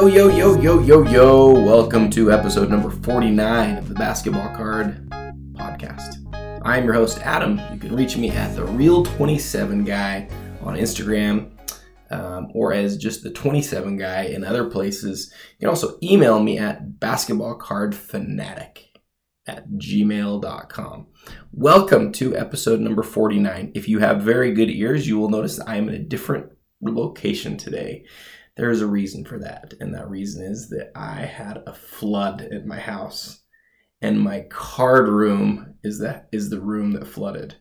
Yo, yo, yo, yo, yo, yo. Welcome to episode number 49 of the Basketball Card Podcast. I'm your host, Adam. You can reach me at the Real 27 Guy on Instagram um, or as just the 27 Guy in other places. You can also email me at basketballcardfanatic at gmail.com. Welcome to episode number 49. If you have very good ears, you will notice I am in a different location today. There is a reason for that, and that reason is that I had a flood at my house, and my card room is that is the room that flooded.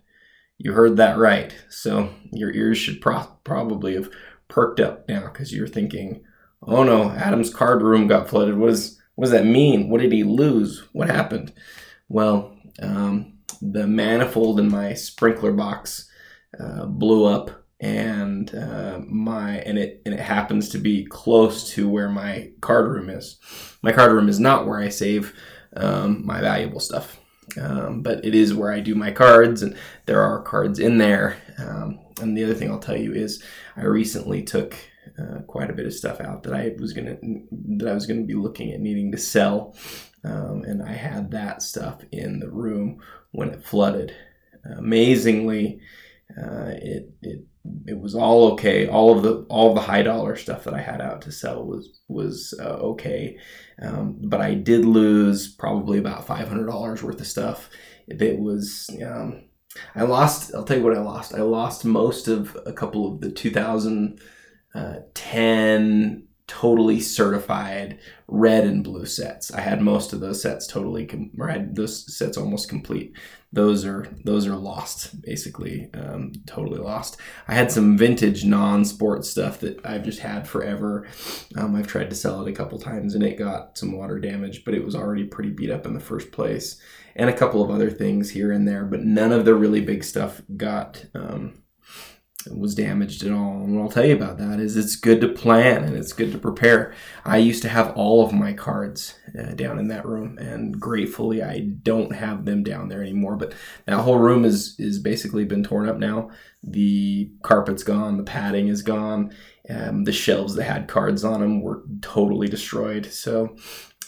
You heard that right. So your ears should pro- probably have perked up now because you're thinking, "Oh no, Adam's card room got flooded. What does what does that mean? What did he lose? What happened?" Well, um, the manifold in my sprinkler box uh, blew up and uh, my and it and it happens to be close to where my card room is. My card room is not where I save um, my valuable stuff, um, but it is where I do my cards, and there are cards in there. Um, and the other thing I'll tell you is, I recently took uh, quite a bit of stuff out that I was gonna that I was gonna be looking at needing to sell, um, and I had that stuff in the room when it flooded. amazingly, uh, it it it was all okay. All of the all of the high dollar stuff that I had out to sell was was uh, okay, um, but I did lose probably about five hundred dollars worth of stuff. It was um, I lost. I'll tell you what I lost. I lost most of a couple of the 2010 totally certified red and blue sets. I had most of those sets totally, com- or I had those sets almost complete. Those are those are lost, basically, um, totally lost. I had some vintage non-sport stuff that I've just had forever. Um, I've tried to sell it a couple times and it got some water damage, but it was already pretty beat up in the first place. And a couple of other things here and there, but none of the really big stuff got. Um, was damaged at all. And what I'll tell you about that is it's good to plan and it's good to prepare. I used to have all of my cards uh, down in that room, and gratefully I don't have them down there anymore. But that whole room is is basically been torn up now. The carpet's gone, the padding is gone, um, the shelves that had cards on them were totally destroyed. So.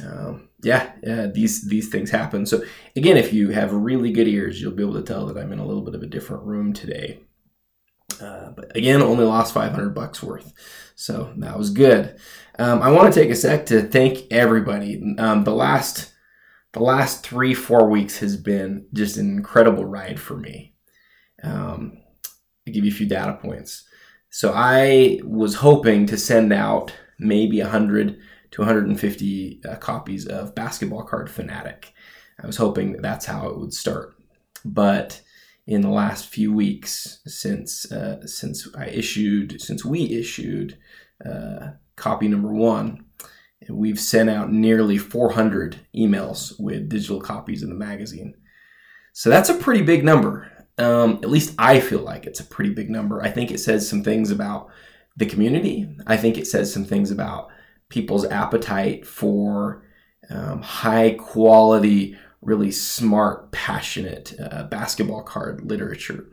Um, yeah, yeah, these these things happen. So again, if you have really good ears, you'll be able to tell that I'm in a little bit of a different room today uh, but again, only lost 500 bucks worth. So that was good. Um, I want to take a sec to thank everybody. Um, the last, the last three, four weeks has been just an incredible ride for me. Um, I'll give you a few data points. So I was hoping to send out maybe 100 to 150 uh, copies of Basketball Card Fanatic. I was hoping that that's how it would start. But in the last few weeks since uh, since I issued since we issued uh, copy number one. We've sent out nearly 400 emails with digital copies of the magazine. So that's a pretty big number. Um, at least I feel like it's a pretty big number. I think it says some things about the community. I think it says some things about people's appetite for um, high quality really smart, passionate uh, basketball card literature.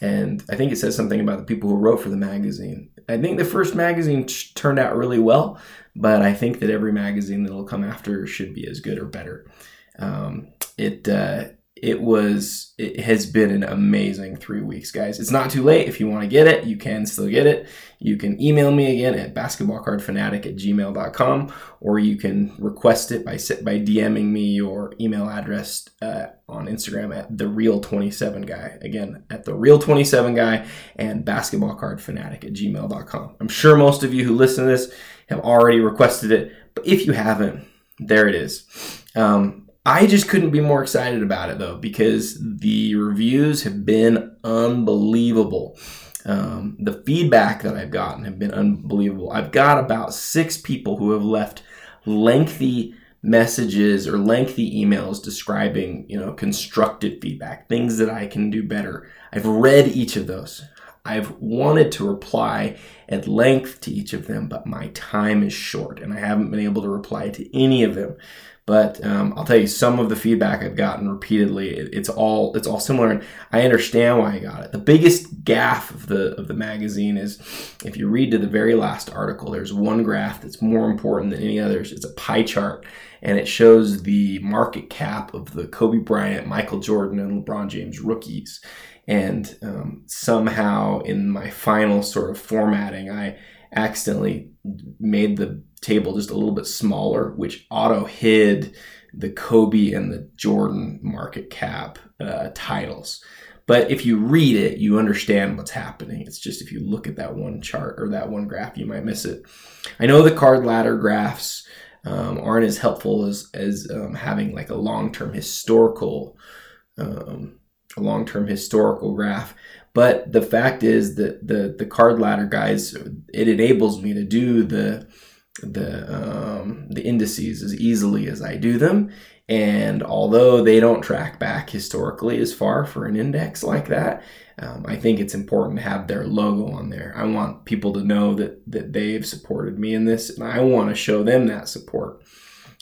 And I think it says something about the people who wrote for the magazine. I think the first magazine t- turned out really well, but I think that every magazine that'll come after should be as good or better. Um, it uh, it was it has been an amazing three weeks guys. It's not too late. If you want to get it you can still get it. You can email me again at basketballcardfanatic at gmail.com or you can request it by by dming me your email address uh, on instagram at the real 27 guy. Again at the real 27 guy and basketballcardfanatic at gmail.com i'm sure most of you who listen to this have already requested it but if you haven't there it is. Um, I just couldn't be more excited about it though because the reviews have been unbelievable. Um, the feedback that I've gotten have been unbelievable. I've got about six people who have left lengthy messages or lengthy emails describing, you know, constructive feedback, things that I can do better. I've read each of those. I've wanted to reply at length to each of them, but my time is short and I haven't been able to reply to any of them. But um, I'll tell you some of the feedback I've gotten repeatedly. It, it's all it's all similar, and I understand why I got it. The biggest gaff of the of the magazine is if you read to the very last article, there's one graph that's more important than any others. It's a pie chart, and it shows the market cap of the Kobe Bryant, Michael Jordan, and LeBron James rookies. And um, somehow in my final sort of formatting, I accidentally made the table just a little bit smaller, which auto hid the Kobe and the Jordan market cap uh, titles. But if you read it, you understand what's happening. It's just if you look at that one chart or that one graph, you might miss it. I know the card ladder graphs um, aren't as helpful as, as um, having like a long term historical. Um, a long-term historical graph but the fact is that the the card ladder guys it enables me to do the the um, the indices as easily as I do them. And although they don't track back historically as far for an index like that, um, I think it's important to have their logo on there. I want people to know that that they've supported me in this, and I want to show them that support.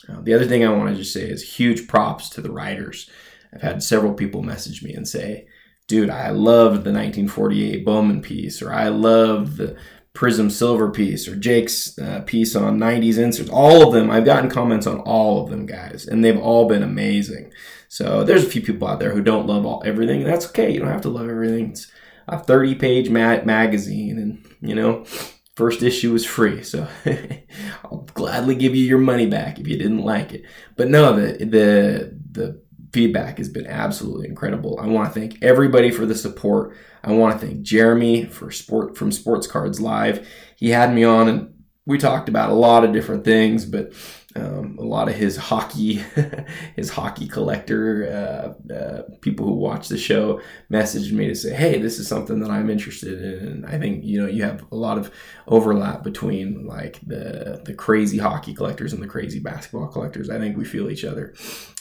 Uh, the other thing I want to just say is huge props to the writers. I've had several people message me and say, "Dude, I love the 1948 Bowman piece," or "I love the Prism Silver piece or Jake's uh, piece on 90s inserts. All of them, I've gotten comments on all of them, guys, and they've all been amazing. So there's a few people out there who don't love all everything, that's okay. You don't have to love everything. It's a 30 page ma- magazine, and you know, first issue was free, so I'll gladly give you your money back if you didn't like it. But no, the the the feedback has been absolutely incredible. I want to thank everybody for the support. I want to thank Jeremy for sport from Sports Cards Live. He had me on and we talked about a lot of different things, but um, a lot of his hockey, his hockey collector uh, uh, people who watch the show messaged me to say, "Hey, this is something that I'm interested in." And I think you know you have a lot of overlap between like the the crazy hockey collectors and the crazy basketball collectors. I think we feel each other.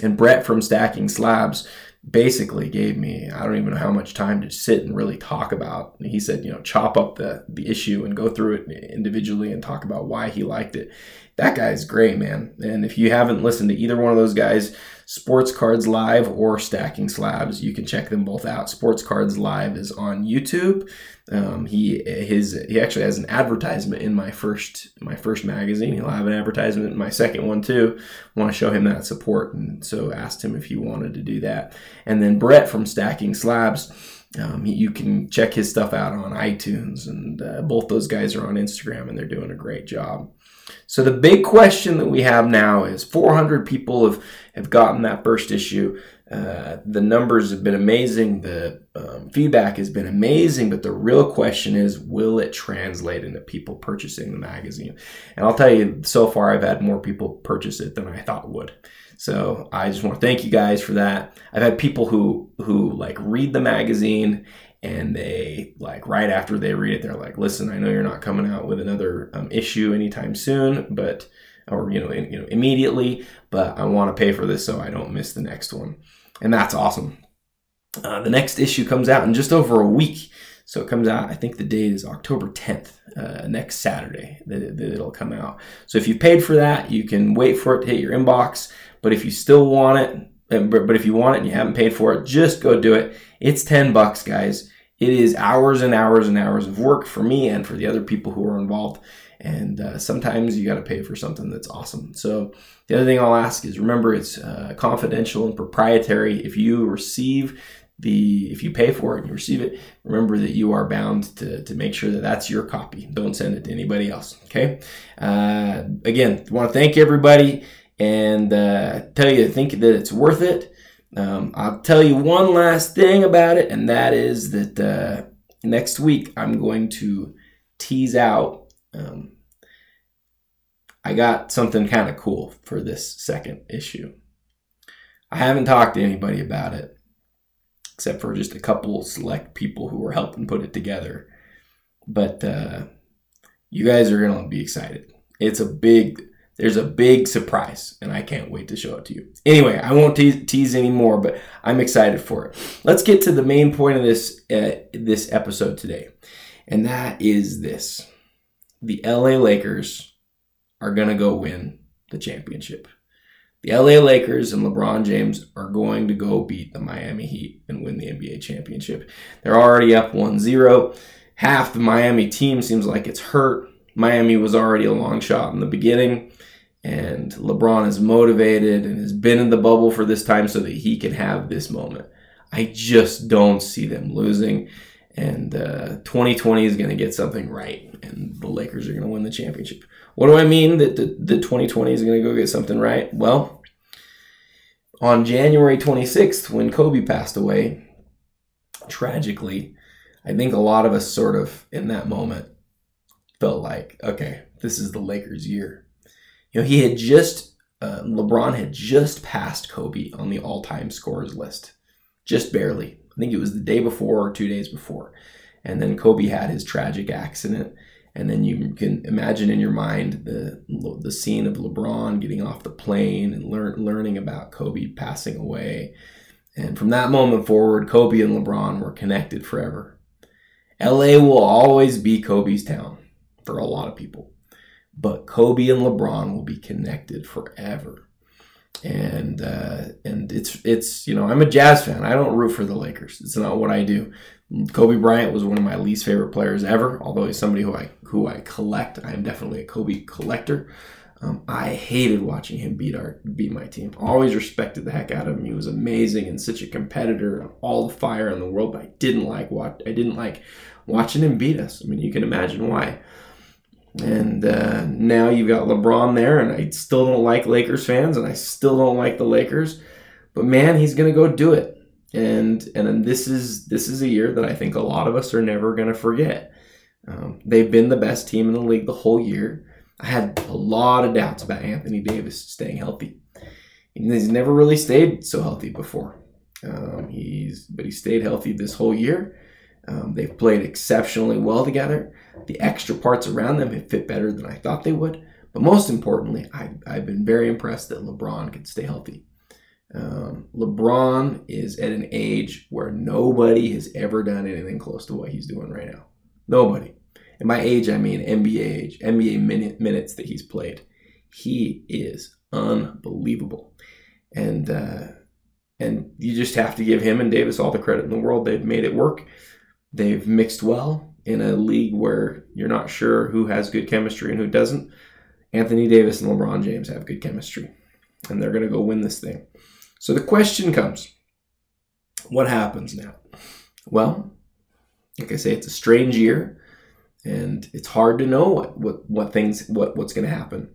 And Brett from Stacking Slabs basically gave me I don't even know how much time to sit and really talk about. He said, you know, chop up the the issue and go through it individually and talk about why he liked it. That guy's great, man. And if you haven't listened to either one of those guys, Sports Cards Live or Stacking Slabs, you can check them both out. Sports Cards Live is on YouTube. Um, he his he actually has an advertisement in my first my first magazine. He'll have an advertisement in my second one too. I want to show him that support, and so asked him if he wanted to do that. And then Brett from Stacking Slabs. Um, you can check his stuff out on iTunes, and uh, both those guys are on Instagram, and they're doing a great job. So the big question that we have now is 400 people have, have gotten that first issue. Uh, the numbers have been amazing. The um, feedback has been amazing. But the real question is, will it translate into people purchasing the magazine? And I'll tell you, so far I've had more people purchase it than I thought would. So I just want to thank you guys for that. I've had people who who like read the magazine and they like right after they read it they're like listen i know you're not coming out with another um, issue anytime soon but or you know in, you know immediately but i want to pay for this so i don't miss the next one. And that's awesome. Uh, the next issue comes out in just over a week. So it comes out i think the date is october 10th uh, next saturday that, that it'll come out. So if you paid for that you can wait for it to hit your inbox but if you still want it but if you want it and you haven't paid for it just go do it it's 10 bucks guys it is hours and hours and hours of work for me and for the other people who are involved. And uh, sometimes you got to pay for something that's awesome. So the other thing I'll ask is remember it's uh, confidential and proprietary. If you receive the if you pay for it and you receive it, remember that you are bound to, to make sure that that's your copy. Don't send it to anybody else. Okay. Uh, again, want to thank everybody and uh, tell you I think that it's worth it. Um, I'll tell you one last thing about it, and that is that uh, next week I'm going to tease out. Um, I got something kind of cool for this second issue. I haven't talked to anybody about it, except for just a couple select people who were helping put it together. But uh, you guys are going to be excited. It's a big there's a big surprise, and I can't wait to show it to you. Anyway, I won't te- tease anymore, but I'm excited for it. Let's get to the main point of this uh, this episode today, and that is this: the LA Lakers are going to go win the championship. The LA Lakers and LeBron James are going to go beat the Miami Heat and win the NBA championship. They're already up 1 0. Half the Miami team seems like it's hurt. Miami was already a long shot in the beginning, and LeBron is motivated and has been in the bubble for this time so that he can have this moment. I just don't see them losing, and uh, 2020 is going to get something right, and the Lakers are going to win the championship. What do I mean that the, the 2020 is going to go get something right? Well, on January 26th, when Kobe passed away, tragically, I think a lot of us sort of in that moment felt like, okay, this is the Lakers' year. You know, he had just, uh, LeBron had just passed Kobe on the all time scorers list, just barely. I think it was the day before or two days before. And then Kobe had his tragic accident and then you can imagine in your mind the the scene of LeBron getting off the plane and learn, learning about Kobe passing away. And from that moment forward, Kobe and LeBron were connected forever. LA will always be Kobe's town for a lot of people, but Kobe and LeBron will be connected forever. And uh, and it's it's you know I'm a Jazz fan. I don't root for the Lakers. It's not what I do. Kobe Bryant was one of my least favorite players ever, although he's somebody who I who I collect. I am definitely a Kobe collector. Um, I hated watching him beat our beat my team. Always respected the heck out of him. He was amazing and such a competitor, all the fire in the world. But I didn't like what I didn't like watching him beat us. I mean, you can imagine why. And uh, now you've got LeBron there, and I still don't like Lakers fans, and I still don't like the Lakers. But man, he's gonna go do it and and this is this is a year that I think a lot of us are never going to forget. Um, they've been the best team in the league the whole year. I had a lot of doubts about Anthony Davis staying healthy. He's never really stayed so healthy before. Um, he's but he stayed healthy this whole year. Um, they've played exceptionally well together. The extra parts around them have fit better than I thought they would. But most importantly, I, I've been very impressed that LeBron can stay healthy. Um, LeBron is at an age where nobody has ever done anything close to what he's doing right now. Nobody. And by age, I mean NBA age, NBA minute, minutes that he's played. He is unbelievable. And, uh, and you just have to give him and Davis all the credit in the world. They've made it work. They've mixed well in a league where you're not sure who has good chemistry and who doesn't. Anthony Davis and LeBron James have good chemistry, and they're going to go win this thing. So the question comes what happens now? Well, like I say, it's a strange year, and it's hard to know what, what, what things what, what's going to happen.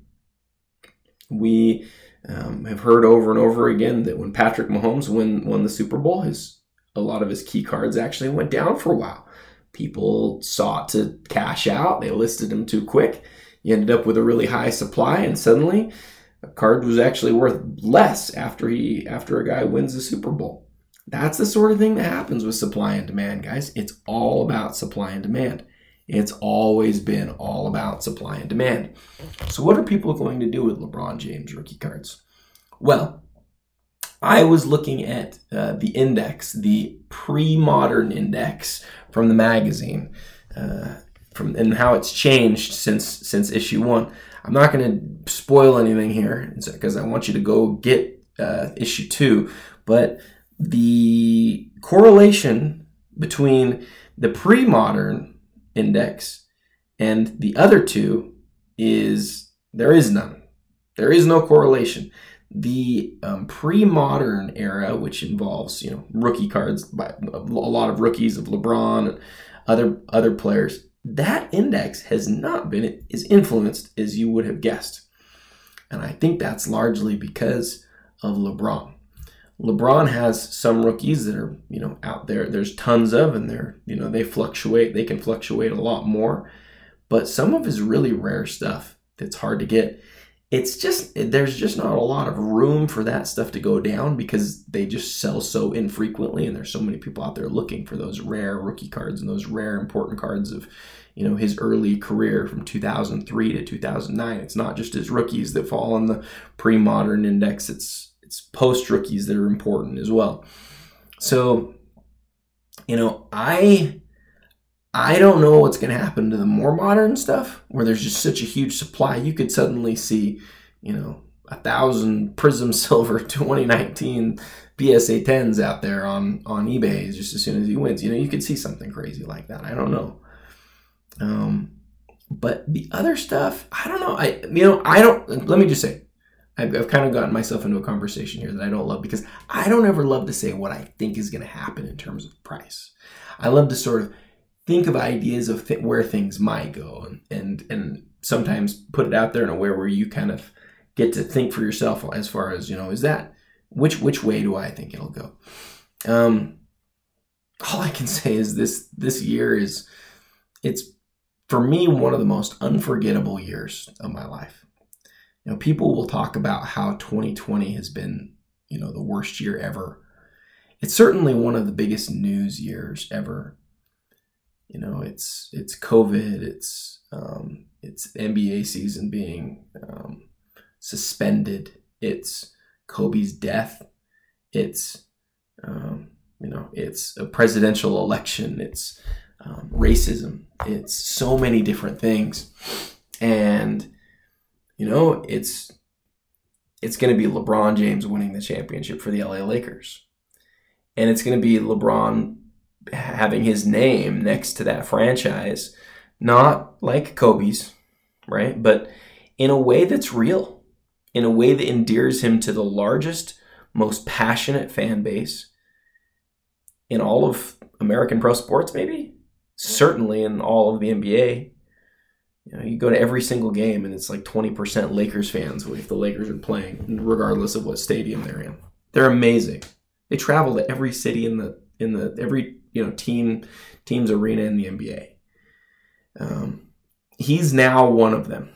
We um, have heard over and over again that when Patrick Mahomes won won the Super Bowl, his a lot of his key cards actually went down for a while. People sought to cash out; they listed him too quick. You ended up with a really high supply, and suddenly a card was actually worth less after he after a guy wins the Super Bowl. That's the sort of thing that happens with supply and demand, guys. It's all about supply and demand. It's always been all about supply and demand. So, what are people going to do with LeBron James rookie cards? Well, I was looking at uh, the index, the pre-modern index from the magazine, uh, from and how it's changed since since issue one. I'm not going to spoil anything here because I want you to go get uh, issue two. But the correlation between the pre modern index and the other two is there is none. There is no correlation. The um, pre-modern era, which involves you know rookie cards by a lot of rookies of LeBron and other other players, that index has not been as influenced as you would have guessed. And I think that's largely because of LeBron. LeBron has some rookies that are, you know, out there. There's tons of, and they're, you know, they fluctuate. They can fluctuate a lot more. But some of his really rare stuff that's hard to get it's just there's just not a lot of room for that stuff to go down because they just sell so infrequently and there's so many people out there looking for those rare rookie cards and those rare important cards of you know his early career from 2003 to 2009 it's not just his rookies that fall in the pre-modern index. It's it's post rookies that are important as well. So you know i I don't know what's going to happen to the more modern stuff where there's just such a huge supply. You could suddenly see, you know, a thousand Prism Silver 2019 PSA 10s out there on on eBay just as soon as he wins. You know, you could see something crazy like that. I don't know. Um, but the other stuff, I don't know. I you know, I don't. Let me just say, I've, I've kind of gotten myself into a conversation here that I don't love because I don't ever love to say what I think is going to happen in terms of price. I love to sort of think of ideas of th- where things might go and, and and sometimes put it out there in a way where you kind of get to think for yourself as far as you know is that which which way do I think it'll go? Um, all I can say is this this year is it's for me one of the most unforgettable years of my life. You know, people will talk about how 2020 has been, you know, the worst year ever. It's certainly one of the biggest news years ever. You know, it's it's COVID, it's um, it's NBA season being um, suspended, it's Kobe's death. It's um, you know it's a presidential election. It's um, racism. It's so many different things, and you know it's it's going to be LeBron James winning the championship for the LA Lakers, and it's going to be LeBron having his name next to that franchise, not like Kobe's, right? But in a way that's real in a way that endears him to the largest, most passionate fan base in all of American pro sports, maybe? Certainly in all of the NBA. You know, you go to every single game and it's like 20% Lakers fans if the Lakers are playing, regardless of what stadium they're in. They're amazing. They travel to every city in the in the every you know team team's arena in the NBA. Um, he's now one of them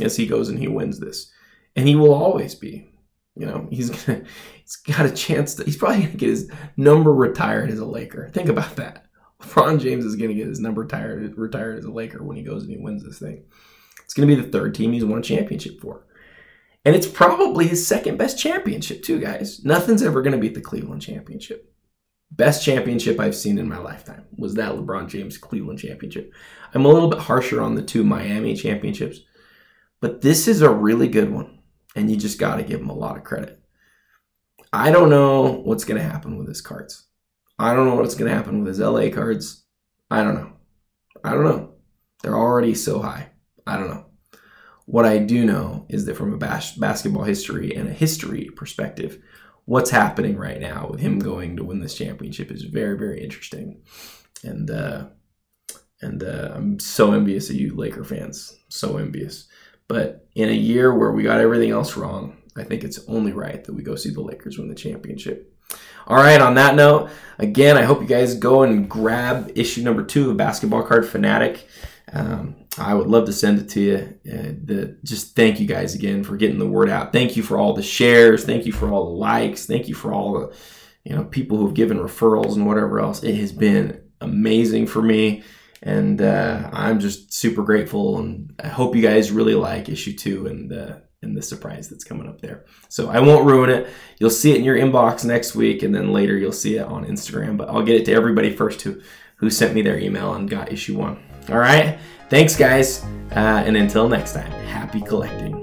as he goes and he wins this and he will always be. You know, he's gonna he's got a chance to he's probably gonna get his number retired as a Laker. Think about that. LeBron James is gonna get his number retired retired as a Laker when he goes and he wins this thing. It's gonna be the third team he's won a championship for. And it's probably his second best championship, too, guys. Nothing's ever going to beat the Cleveland championship. Best championship I've seen in my lifetime was that LeBron James Cleveland championship. I'm a little bit harsher on the two Miami championships, but this is a really good one and you just got to give him a lot of credit. I don't know what's going to happen with his cards. I don't know what's going to happen with his LA cards. I don't know. I don't know. They're already so high. I don't know. What I do know is that from a bas- basketball history and a history perspective, what's happening right now with him going to win this championship is very, very interesting. And uh, and uh, I'm so envious of you, Laker fans. So envious. But in a year where we got everything else wrong, I think it's only right that we go see the Lakers win the championship. All right, on that note, again, I hope you guys go and grab issue number two of Basketball Card Fanatic. Um, I would love to send it to you. Uh, just thank you guys again for getting the word out. Thank you for all the shares. Thank you for all the likes. Thank you for all the you know people who've given referrals and whatever else. It has been amazing for me and uh, I'm just super grateful. And I hope you guys really like issue two and uh, and the surprise that's coming up there. So I won't ruin it. You'll see it in your inbox next week, and then later you'll see it on Instagram. But I'll get it to everybody first who who sent me their email and got issue one. All right. Thanks, guys. Uh, and until next time, happy collecting.